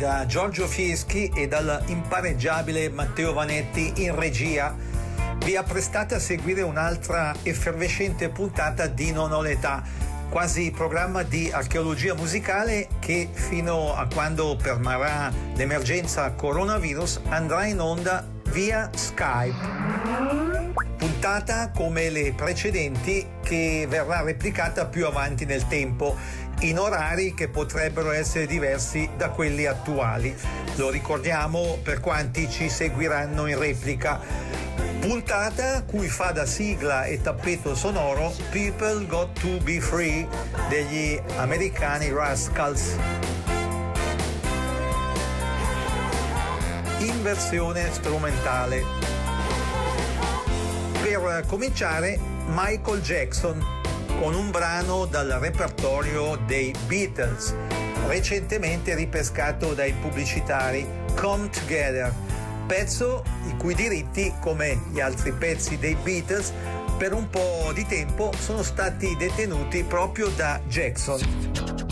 Da Giorgio Fieschi e dal impareggiabile Matteo Vanetti in regia. Vi apprestate a seguire un'altra effervescente puntata di Non ho l'età, quasi programma di archeologia musicale che fino a quando permarrà l'emergenza coronavirus andrà in onda via Skype. Puntata come le precedenti che verrà replicata più avanti nel tempo in orari che potrebbero essere diversi da quelli attuali. Lo ricordiamo per quanti ci seguiranno in replica. Puntata cui fa da sigla e tappeto sonoro People Got to Be Free degli americani Rascals. In versione strumentale. Per cominciare, Michael Jackson con un brano dal repertorio dei Beatles, recentemente ripescato dai pubblicitari Come Together, pezzo i cui diritti, come gli altri pezzi dei Beatles, per un po' di tempo sono stati detenuti proprio da Jackson.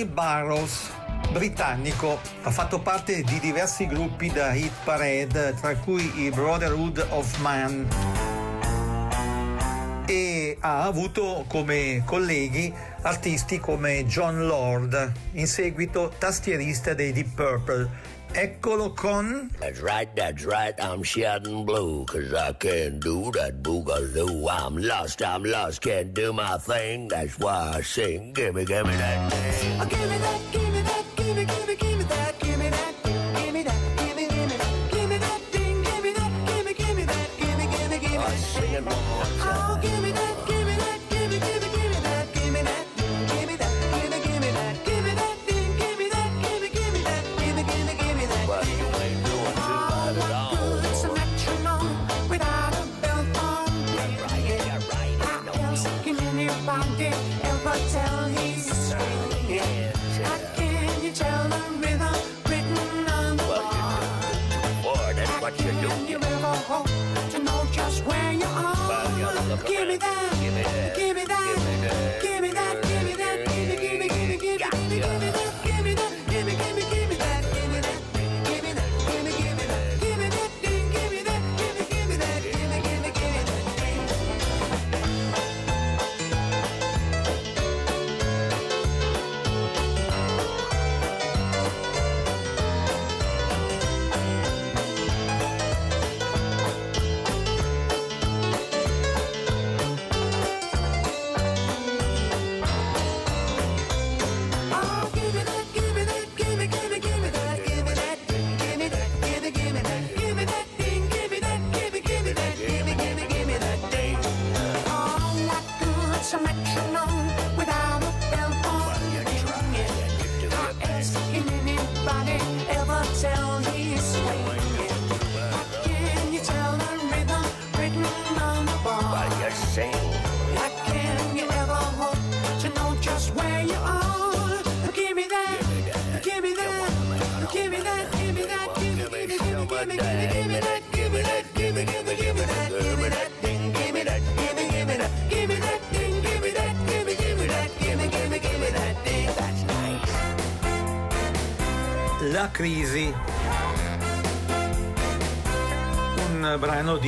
Ronnie Barrows, britannico, ha fatto parte di diversi gruppi da hit parade, tra cui i Brotherhood of Man, e ha avuto come colleghi artisti come John Lord, in seguito tastierista dei Deep Purple. Eccolo con. That's right, that's right, I'm shouting blue, cause I can't do that boogaloo. I'm lost, I'm lost, can't do my thing, that's why I sing. Gimme, gimme that thing. Oh, gimme that, gimme. Give me that. Give me that.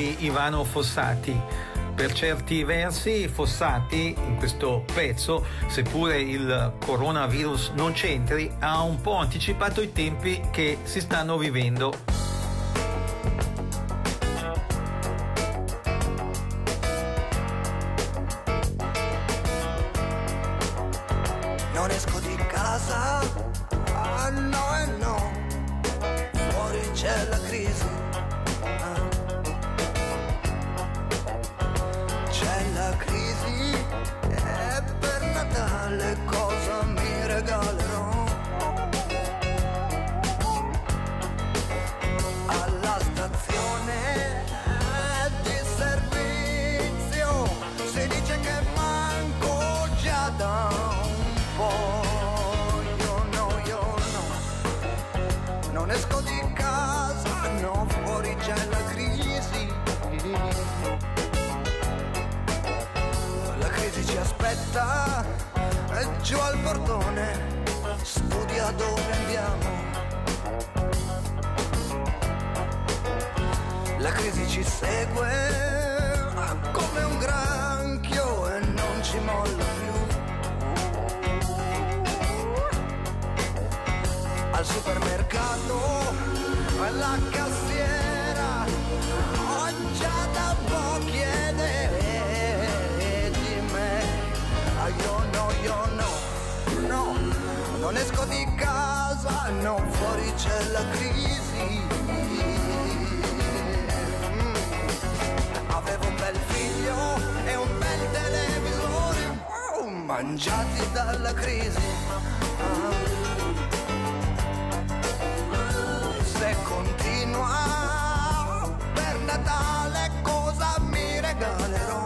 di Ivano Fossati. Per certi versi Fossati in questo pezzo, seppure il coronavirus non c'entri, ha un po' anticipato i tempi che si stanno vivendo città e giù al portone studia dove andiamo. La crisi ci segue come un granchio e non ci molla più. Al supermercato, alla casa Non esco di casa, no, fuori c'è la crisi. Mm. Avevo un bel figlio e un bel televisore, oh, mangiati dalla crisi. Se continua per Natale cosa mi regalerò?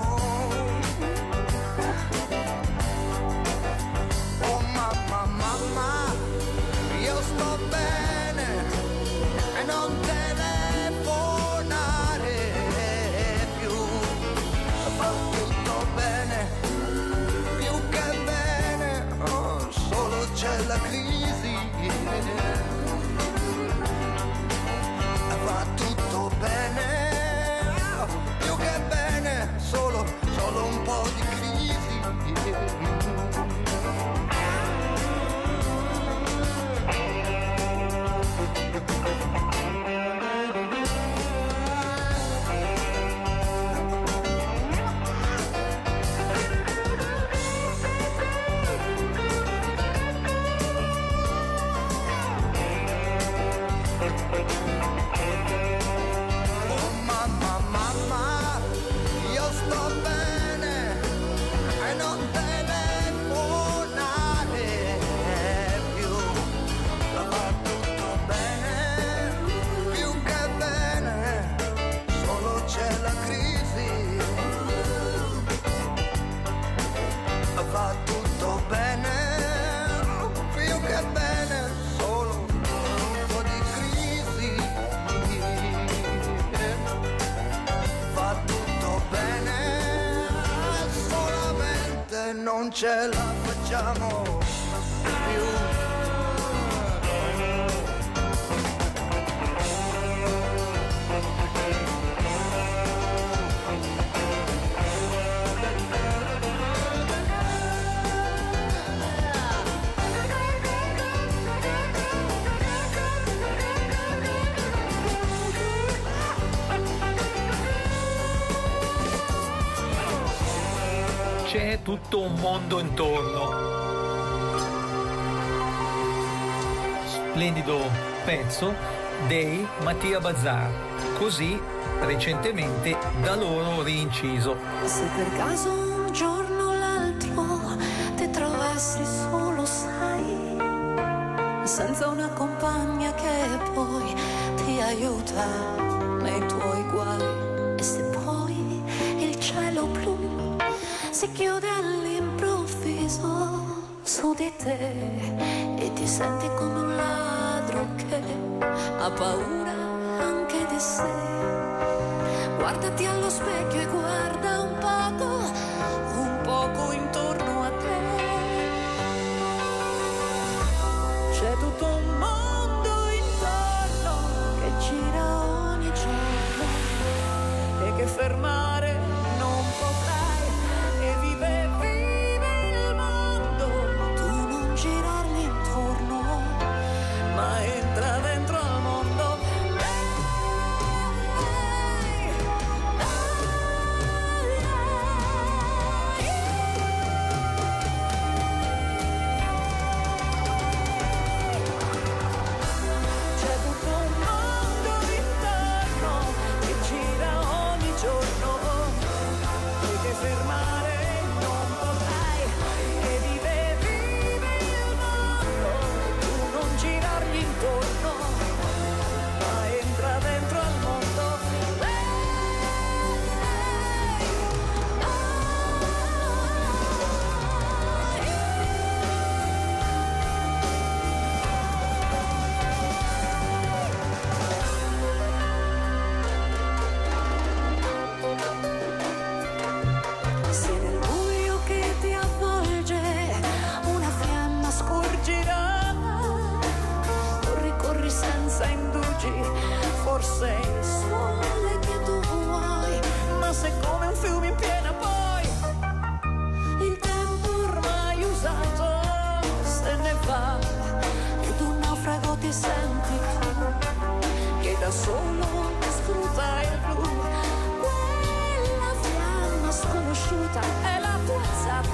fighting ce la facciamo pezzo dei Mattia Bazzar, così recentemente da loro rinciso. Se per caso un giorno o l'altro ti trovassi solo, sai, senza una compagna che poi ti aiuta nei tuoi guai, e se poi il cielo blu si chiude all'improvviso su di te e ti senti come un paura anche di sé. Guardati allo specchio e guarda un poco, un poco intorno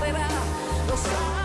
zattera, lo sai.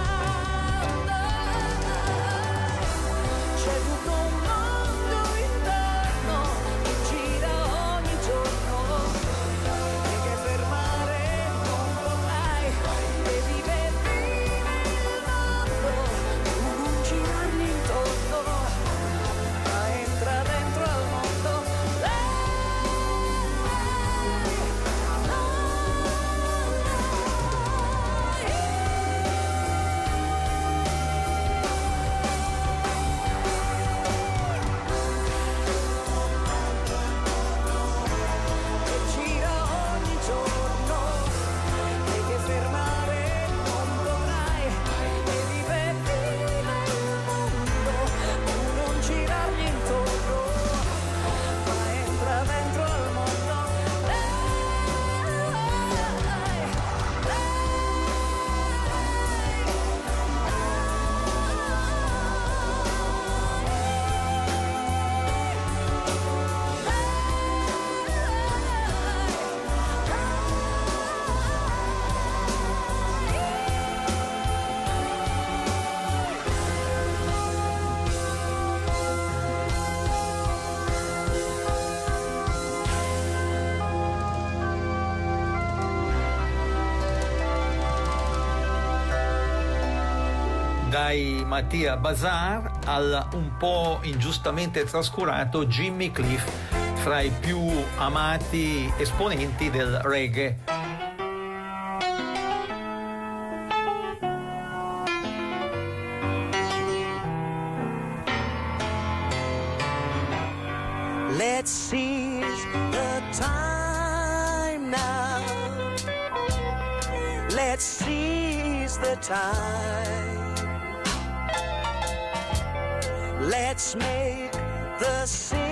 dai Mattia Bazar al un po' ingiustamente trascurato Jimmy Cliff, fra i più amati esponenti del reggae. Time. Let's make the scene.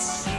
It's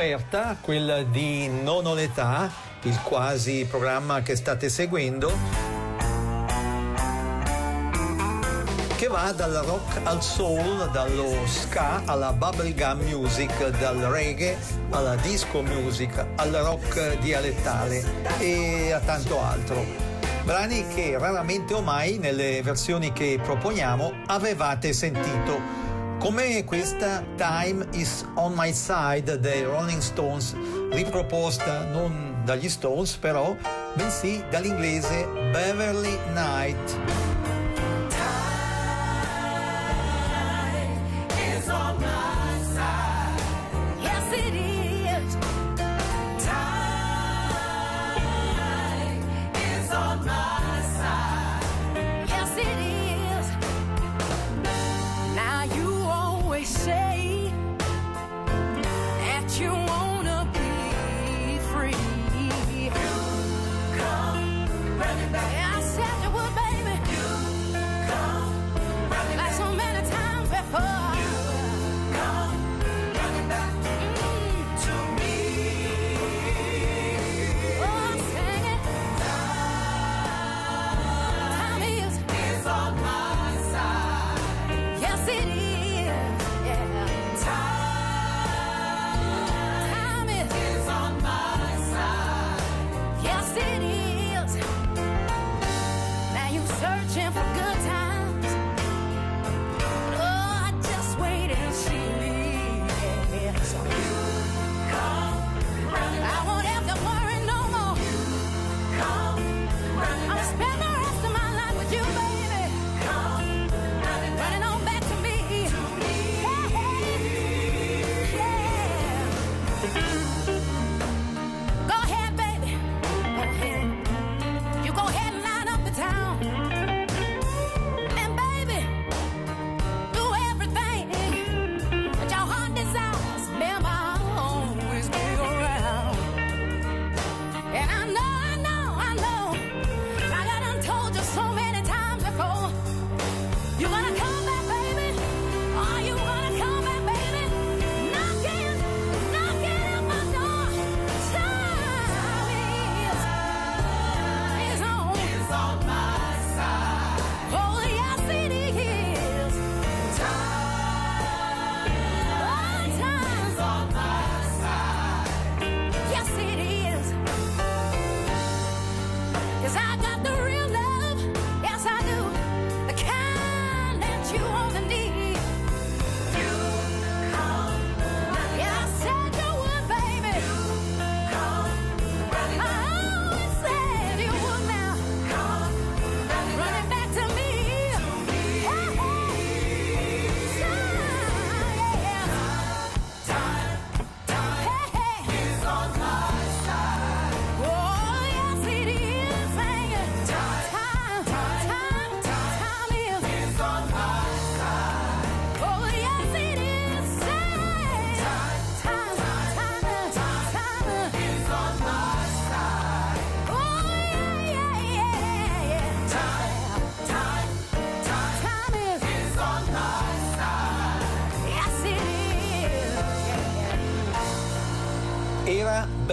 offerta, quella di Non ho l'età, il quasi programma che state seguendo, che va dal rock al soul, dallo ska alla bubblegum music, dal reggae alla disco music, al rock dialettale e a tanto altro brani che raramente o mai nelle versioni che proponiamo avevate sentito come questa Time is on my side dei Rolling Stones, riproposta non dagli Stones però, bensì dall'inglese Beverly Knight.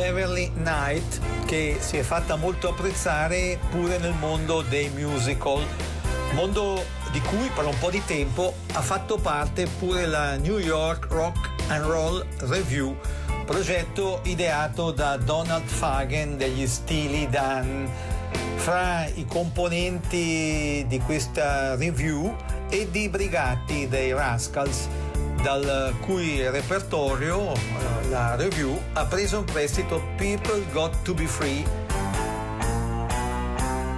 Beverly Knight che si è fatta molto apprezzare pure nel mondo dei musical, mondo di cui per un po' di tempo ha fatto parte pure la New York Rock and Roll Review, progetto ideato da Donald Fagen degli Stili Dan. Fra i componenti di questa review Eddie Brigatti dei Rascals, dal cui repertorio la review ha preso in prestito People Got to Be Free,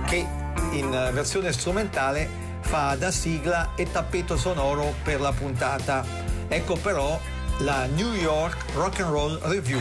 che in versione strumentale fa da sigla e tappeto sonoro per la puntata. Ecco però la New York Rock and Roll Review.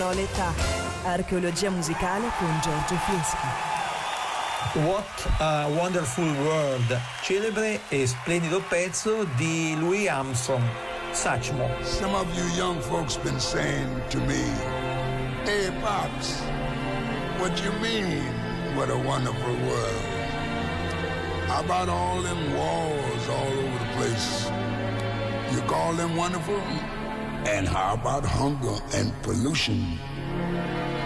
Non ho l'età. Archeologia musicale con Giorgio Fieschi. What a Wonderful World, celebre e splendido pezzo di Louis Armstrong, Satchmo. Some of you young folks been saying to me, Hey, Pops, what you mean, what a wonderful world? How about all them wars all over the place? You call them wonderful? And how about hunger and pollution?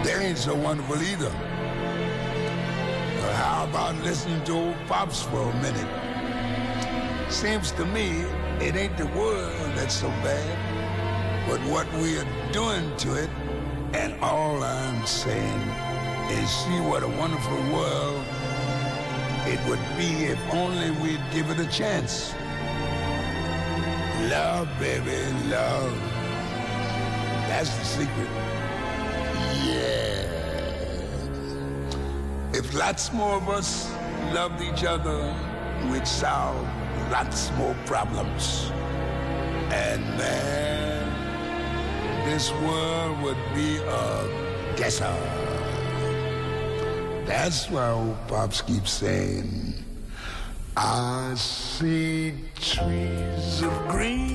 They ain't so wonderful either. But how about listening to old Pops for a minute? Seems to me it ain't the world that's so bad, but what we are doing to it. And all I'm saying is see what a wonderful world it would be if only we'd give it a chance. Love, baby, love. That's the secret. Yeah. If lots more of us loved each other, we'd solve lots more problems. And man, this world would be a guesser. That's why old Pops keeps saying, I see trees of green,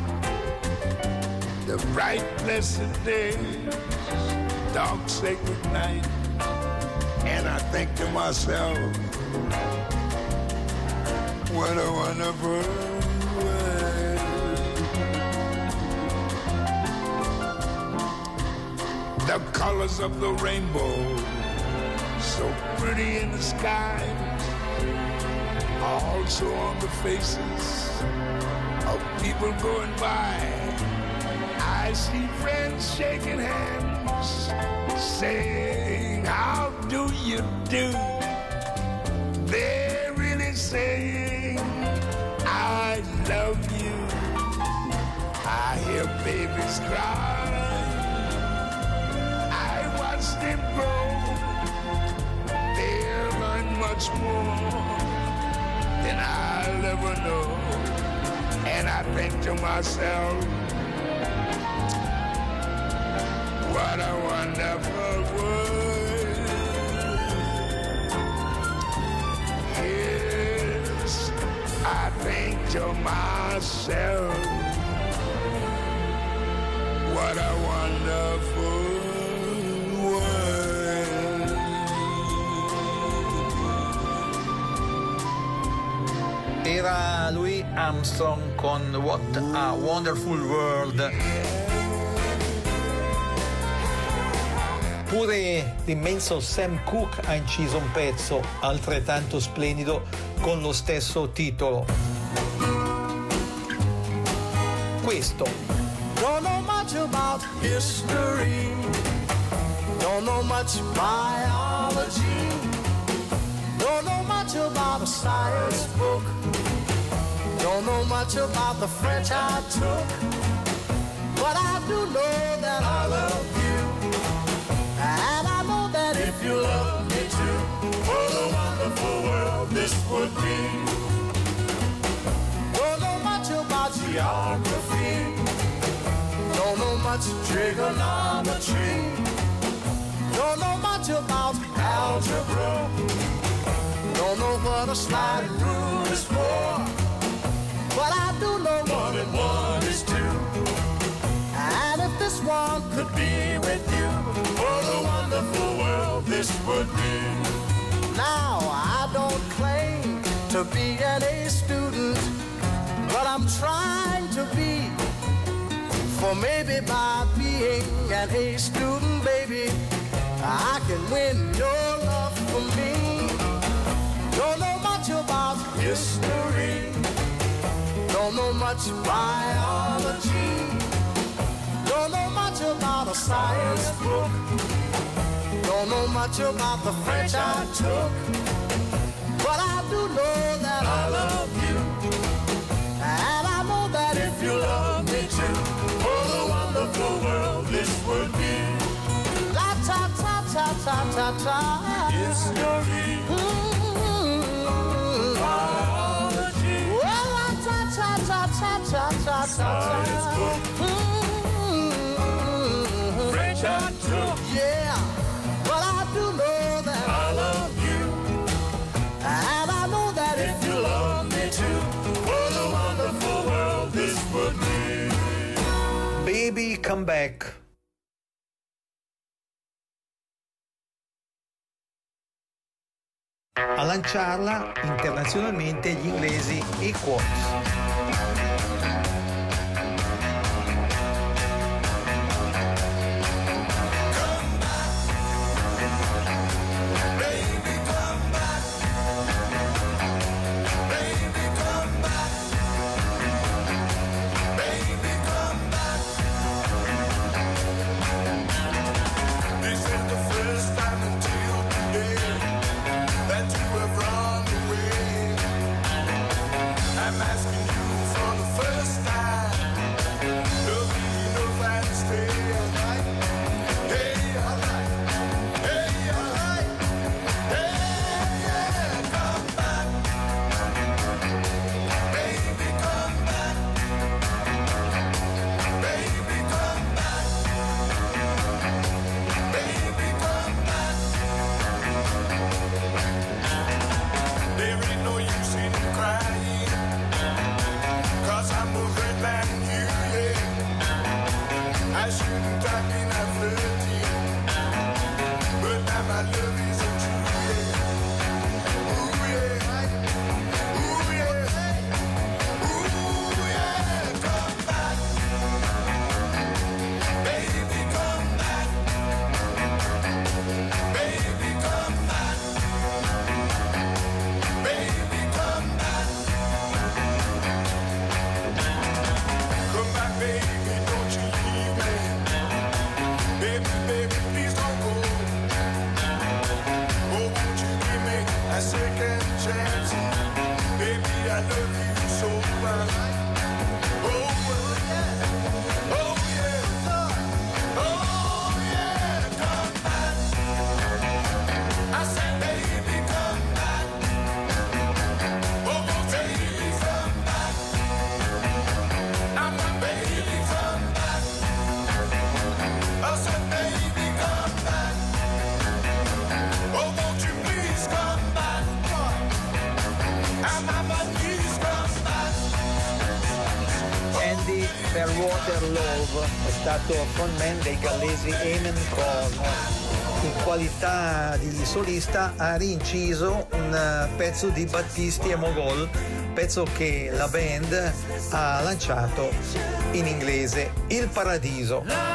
The bright, blessed day, dark, sacred night. And I think to myself, what a wonderful world. The colors of the rainbow, so pretty in the sky, also on the faces of people going by. I see friends shaking hands, saying, How do you do? They're really saying, I love you. I hear babies cry. I watch them grow. They learn much more than I'll ever know. And I think to myself, what a wonderful world. Yes, I think to myself, what a wonderful world. Era Louis Armstrong con What a Wonderful World. Pure l'immenso Sam Cooke ha inciso un pezzo altrettanto splendido con lo stesso titolo. Questo. Don't know much about history. Don't know much biology. Don't know much about a science book. Don't know much about the French I took. But I do know that I love you. If you love me too, what a wonderful world this would be. Don't know much about geography. Don't know much trigonometry. Don't know much about algebra. Don't know what a sliding rule is for. But I do know one and one is two. If this could be with you, what a wonderful world this would be. Now, I don't claim to be an A student, but I'm trying to be. For maybe by being an A student, baby, I can win your love for me. Don't know much about history. Don't know much biology. Don't know much about a science book. Don't know much about the French I took. But I do know that I love you. And I know that if you love me too, oh, the wonderful world this would be. La ta ta ta ta ta ta. History. Biology. Oh, la ta ta ta ta ta ta ta. Science book. Yeah, but I do know that I love you. And I know that if you love me too, what a wonderful world this would be. Baby Come Back. A lanciarla internazionalmente gli inglesi Equals. Dei gallesi Amen Corn. In qualità di solista ha rinciso un eh, pezzo di Battisti e Mogol, pezzo che la band ha lanciato in inglese, Il Paradiso.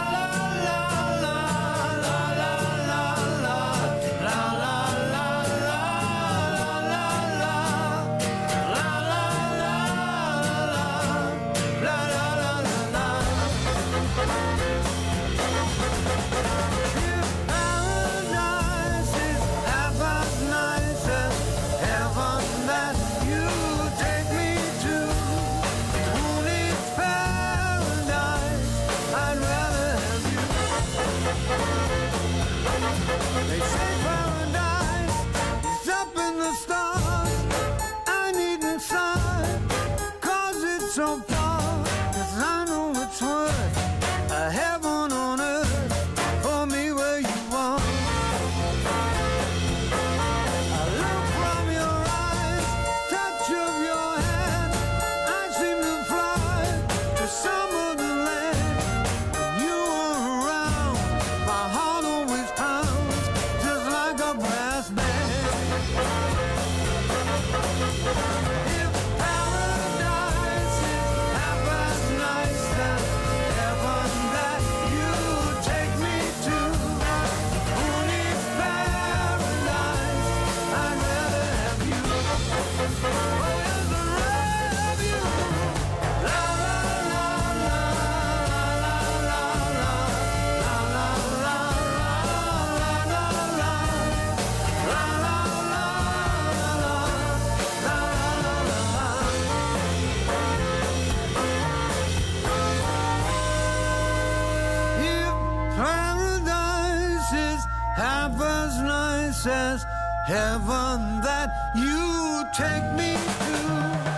says heaven that you take me to.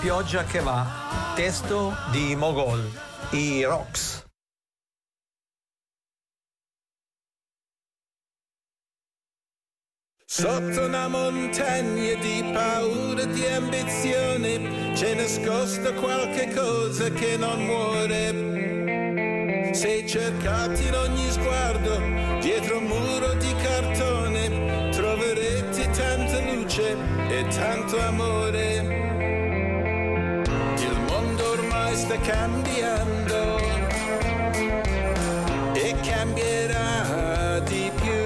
Pioggia che va. Testo di Mogol, i Rocks. Sotto una montagna di paura di ambizione c'è nascosto qualche cosa che non muore. Se cercate in ogni sguardo, dietro un muro di cartone, troverete tanta luce e tanto amore. Cambiando e cambierà di più.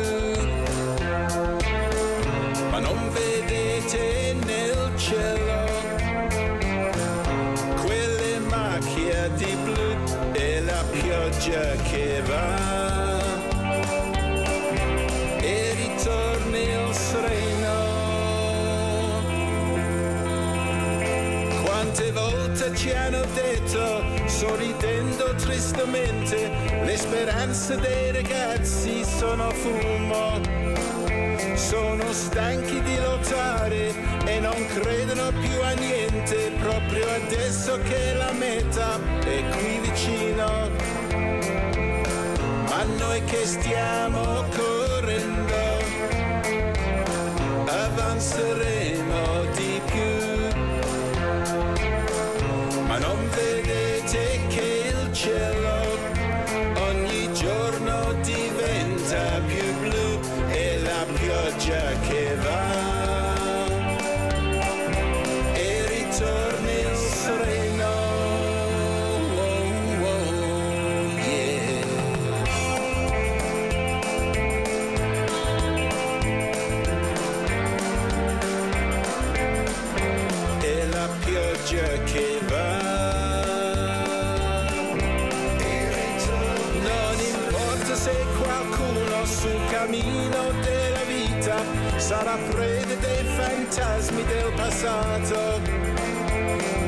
Ma non vedete nel cielo quelle macchie di blu e la pioggia che va? E ritorna il sereno quante volte ci hanno detto sorridendo tristemente le speranze dei ragazzi sono fumo sono stanchi di lottare e non credono più a niente proprio adesso che la meta è qui vicino. Ma noi che stiamo correndo del passato.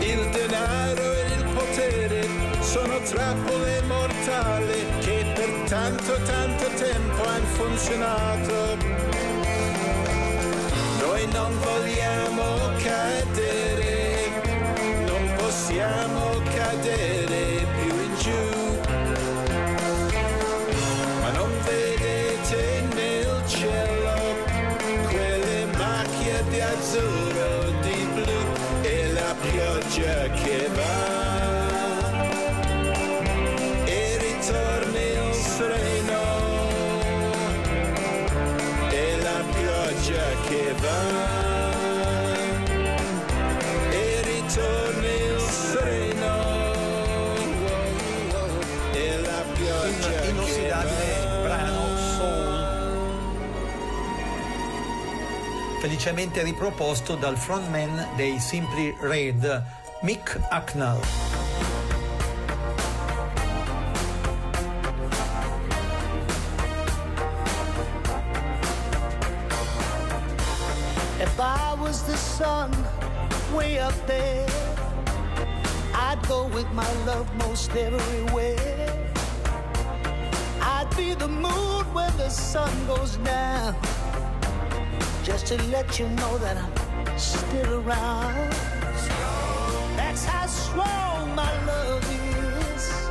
Il denaro e il potere sono trappole mortali che per tanto tanto tempo hanno funzionato. Noi non vogliamo cadere, non possiamo cadere più in giù. Felicemente riproposto dal frontman dei Simply Red, Mick Hucknall. If I was the sun way up there, I'd go with my love most everywhere. I'd be the moon when the sun goes down, to let you know that I'm still around. That's how strong my love is.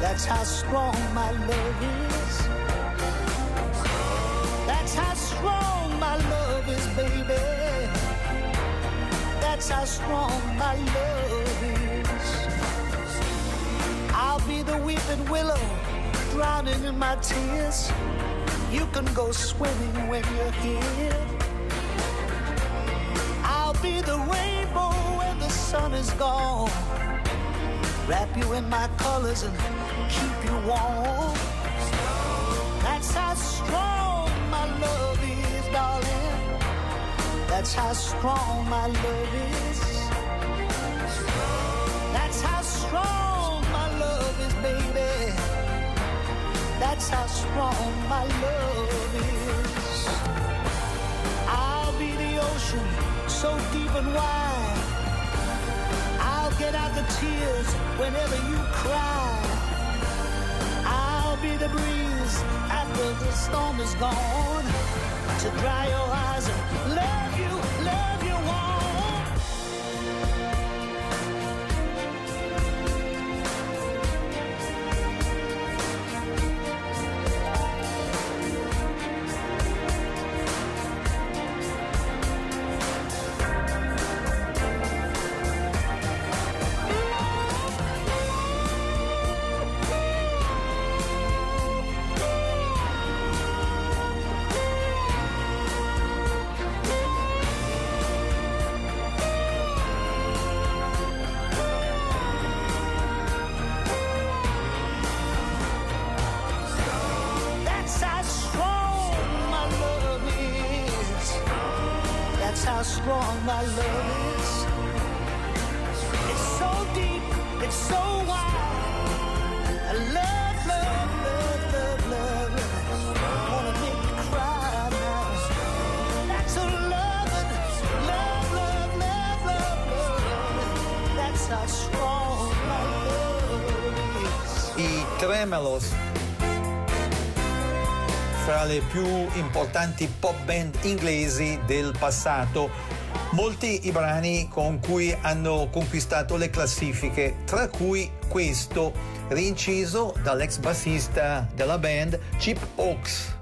That's how strong my love is. That's how strong my love is, baby. That's how strong my love is. I'll be the weeping willow drowning in my tears. You can go swimming when you're here. I'll be the rainbow when the sun is gone. Wrap you in my colors and keep you warm. That's how strong my love is, darling. That's how strong my love is. that's how strong my love is. I'll be the ocean, so deep and wide. I'll get out the tears whenever you cry. I'll be the breeze after the storm is gone to dry your eyes and love you. fra le più importanti pop band inglesi del passato. Molti i brani con cui hanno conquistato le classifiche, tra cui questo, rinciso dall'ex bassista della band Chip Oaks.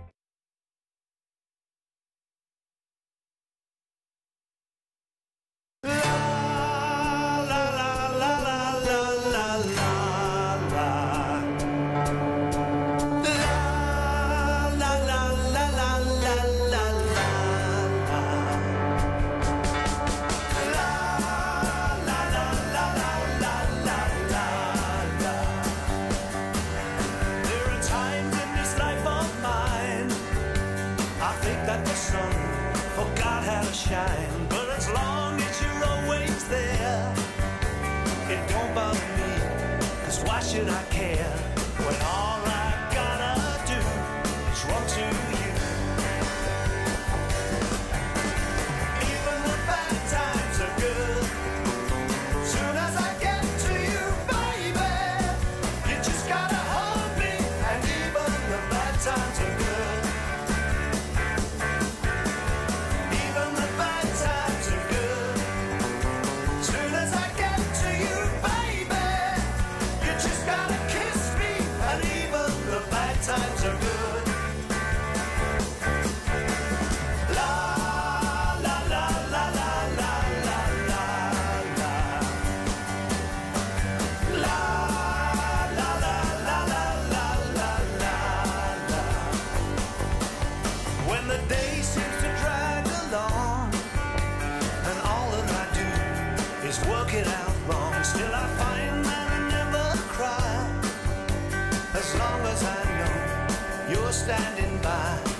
standing by.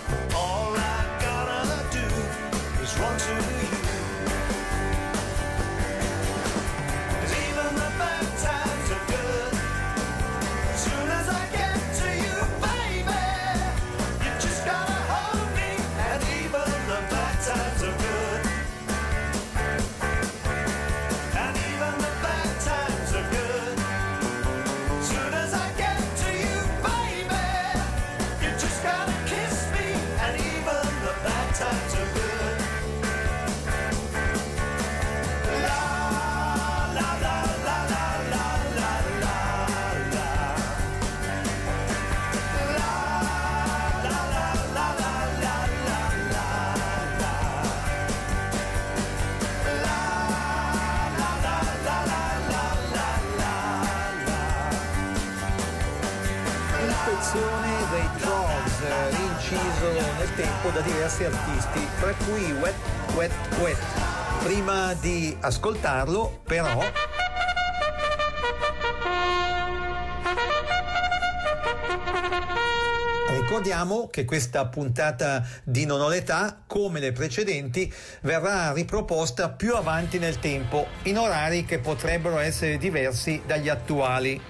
tempo da diversi artisti, tra cui Wet Wet Wet. Prima di ascoltarlo, però, Ricordiamo che questa puntata di Non ho l'età, come le precedenti, verrà riproposta più avanti nel tempo, in orari che potrebbero essere diversi dagli attuali.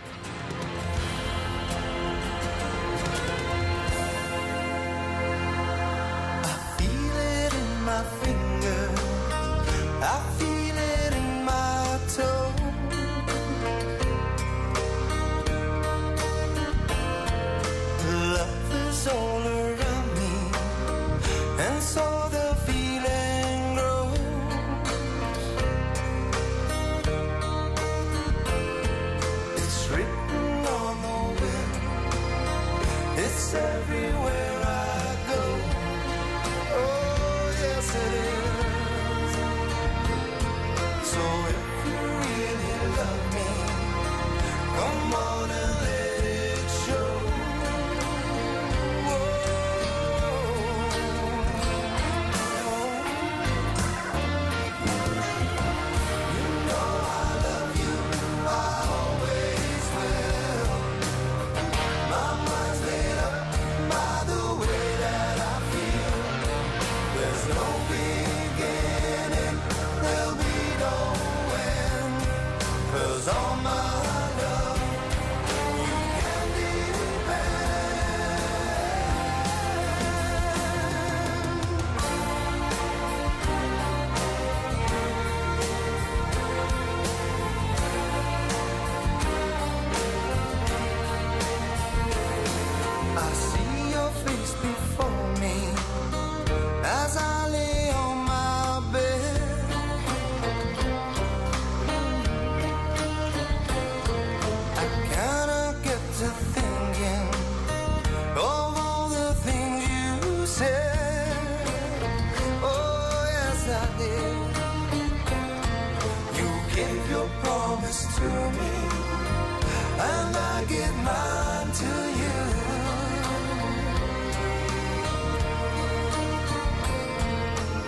give mine to you.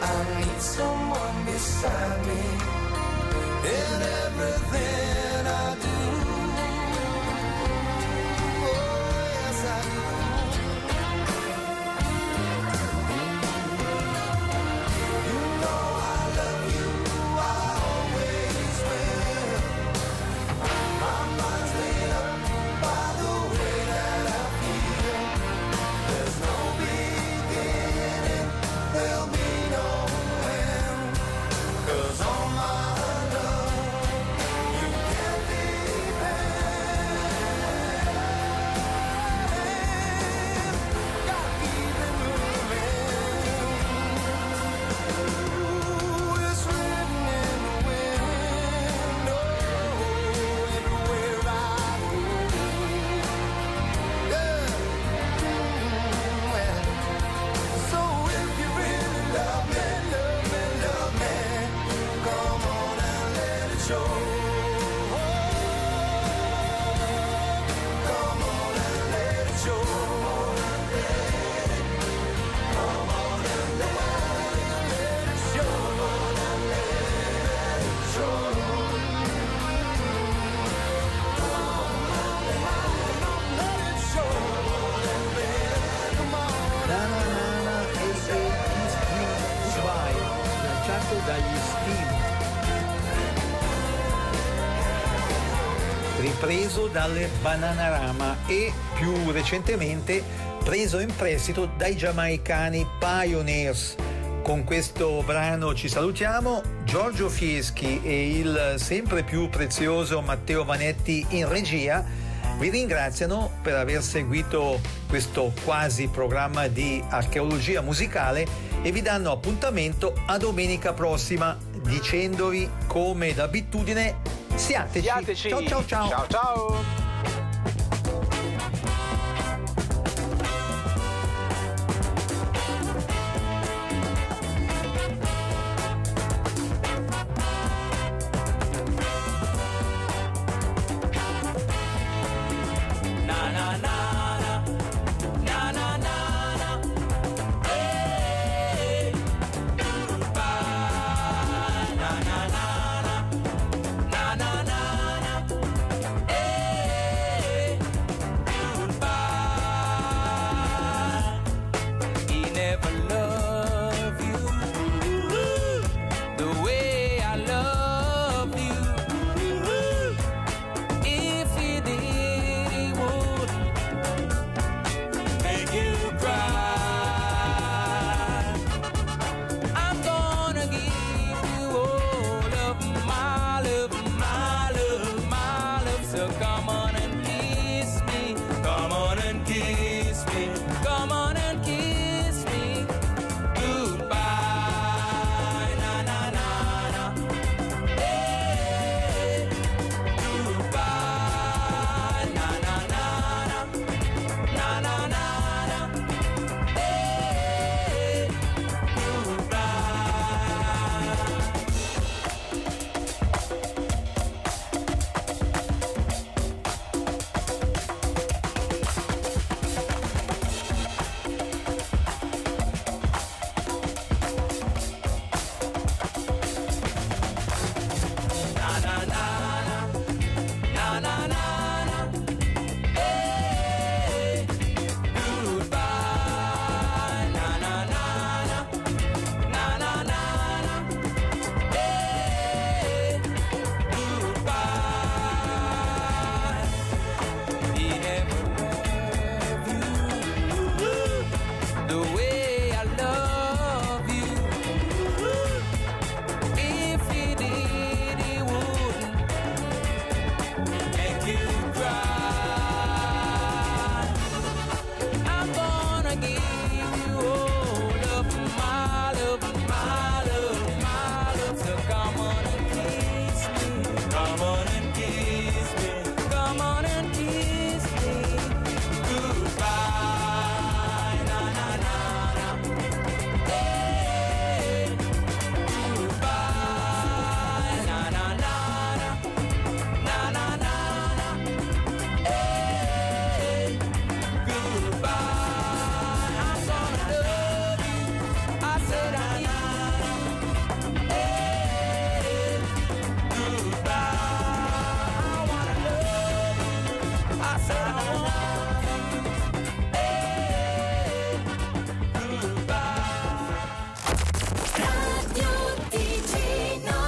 I need someone beside me in everything I do. dalle Bananarama e più recentemente preso in prestito dai giamaicani Pioneers. Con questo brano ci salutiamo, Giorgio Fieschi e il sempre più prezioso Matteo Vanetti in regia vi ringraziano per aver seguito questo quasi programma di archeologia musicale e vi danno appuntamento a domenica prossima dicendovi come d'abitudine Siateci. Siateci. Ciao ciao ciao. Ciao ciao.